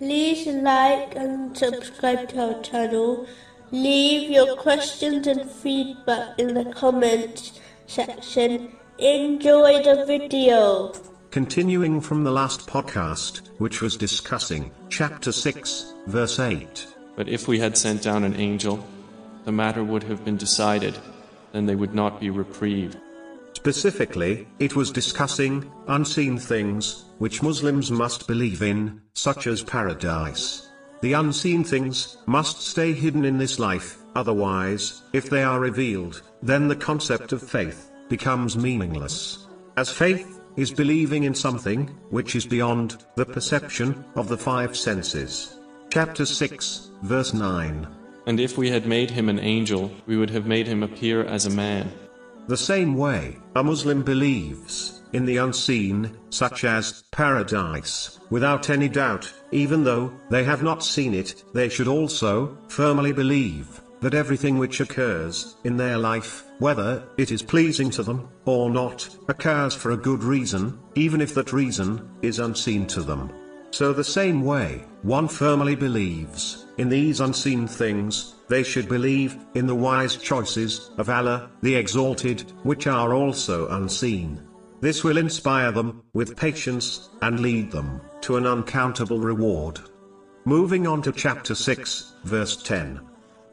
like and subscribe to our channel. Leave your questions and feedback in the comments section. Enjoy the video. Continuing from the last podcast, which was discussing chapter 6, verse 8. But if we had sent down an angel, the matter would have been decided, then they would not be reprieved. Specifically, it was discussing unseen things, which Muslims must believe in, such as paradise. The unseen things must stay hidden in this life, otherwise, if they are revealed, then the concept of faith becomes meaningless. As faith is believing in something which is beyond the perception of the five senses. Chapter 6, verse 9. And if we had made him an angel, we would have made him appear as a man. The same way, a Muslim believes in the unseen, such as paradise, without any doubt, even though they have not seen it, they should also firmly believe that everything which occurs in their life, whether it is pleasing to them or not, occurs for a good reason, even if that reason is unseen to them. So the same way, one firmly believes in these unseen things, they should believe in the wise choices of Allah, the Exalted, which are also unseen. This will inspire them with patience and lead them to an uncountable reward. Moving on to chapter 6, verse 10.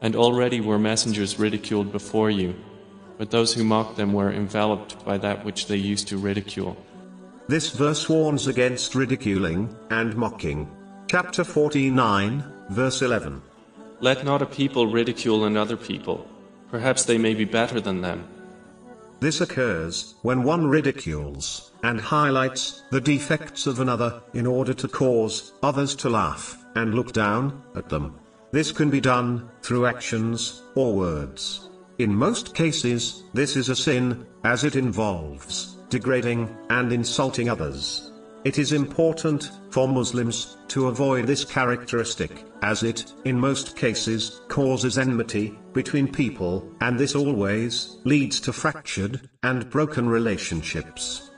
And already were messengers ridiculed before you, but those who mocked them were enveloped by that which they used to ridicule. This verse warns against ridiculing and mocking. Chapter 49, verse 11. Let not a people ridicule another people. Perhaps they may be better than them. This occurs when one ridicules and highlights the defects of another in order to cause others to laugh and look down at them. This can be done through actions or words. In most cases, this is a sin, as it involves degrading and insulting others. It is important for Muslims to avoid this characteristic, as it, in most cases, causes enmity between people, and this always leads to fractured and broken relationships.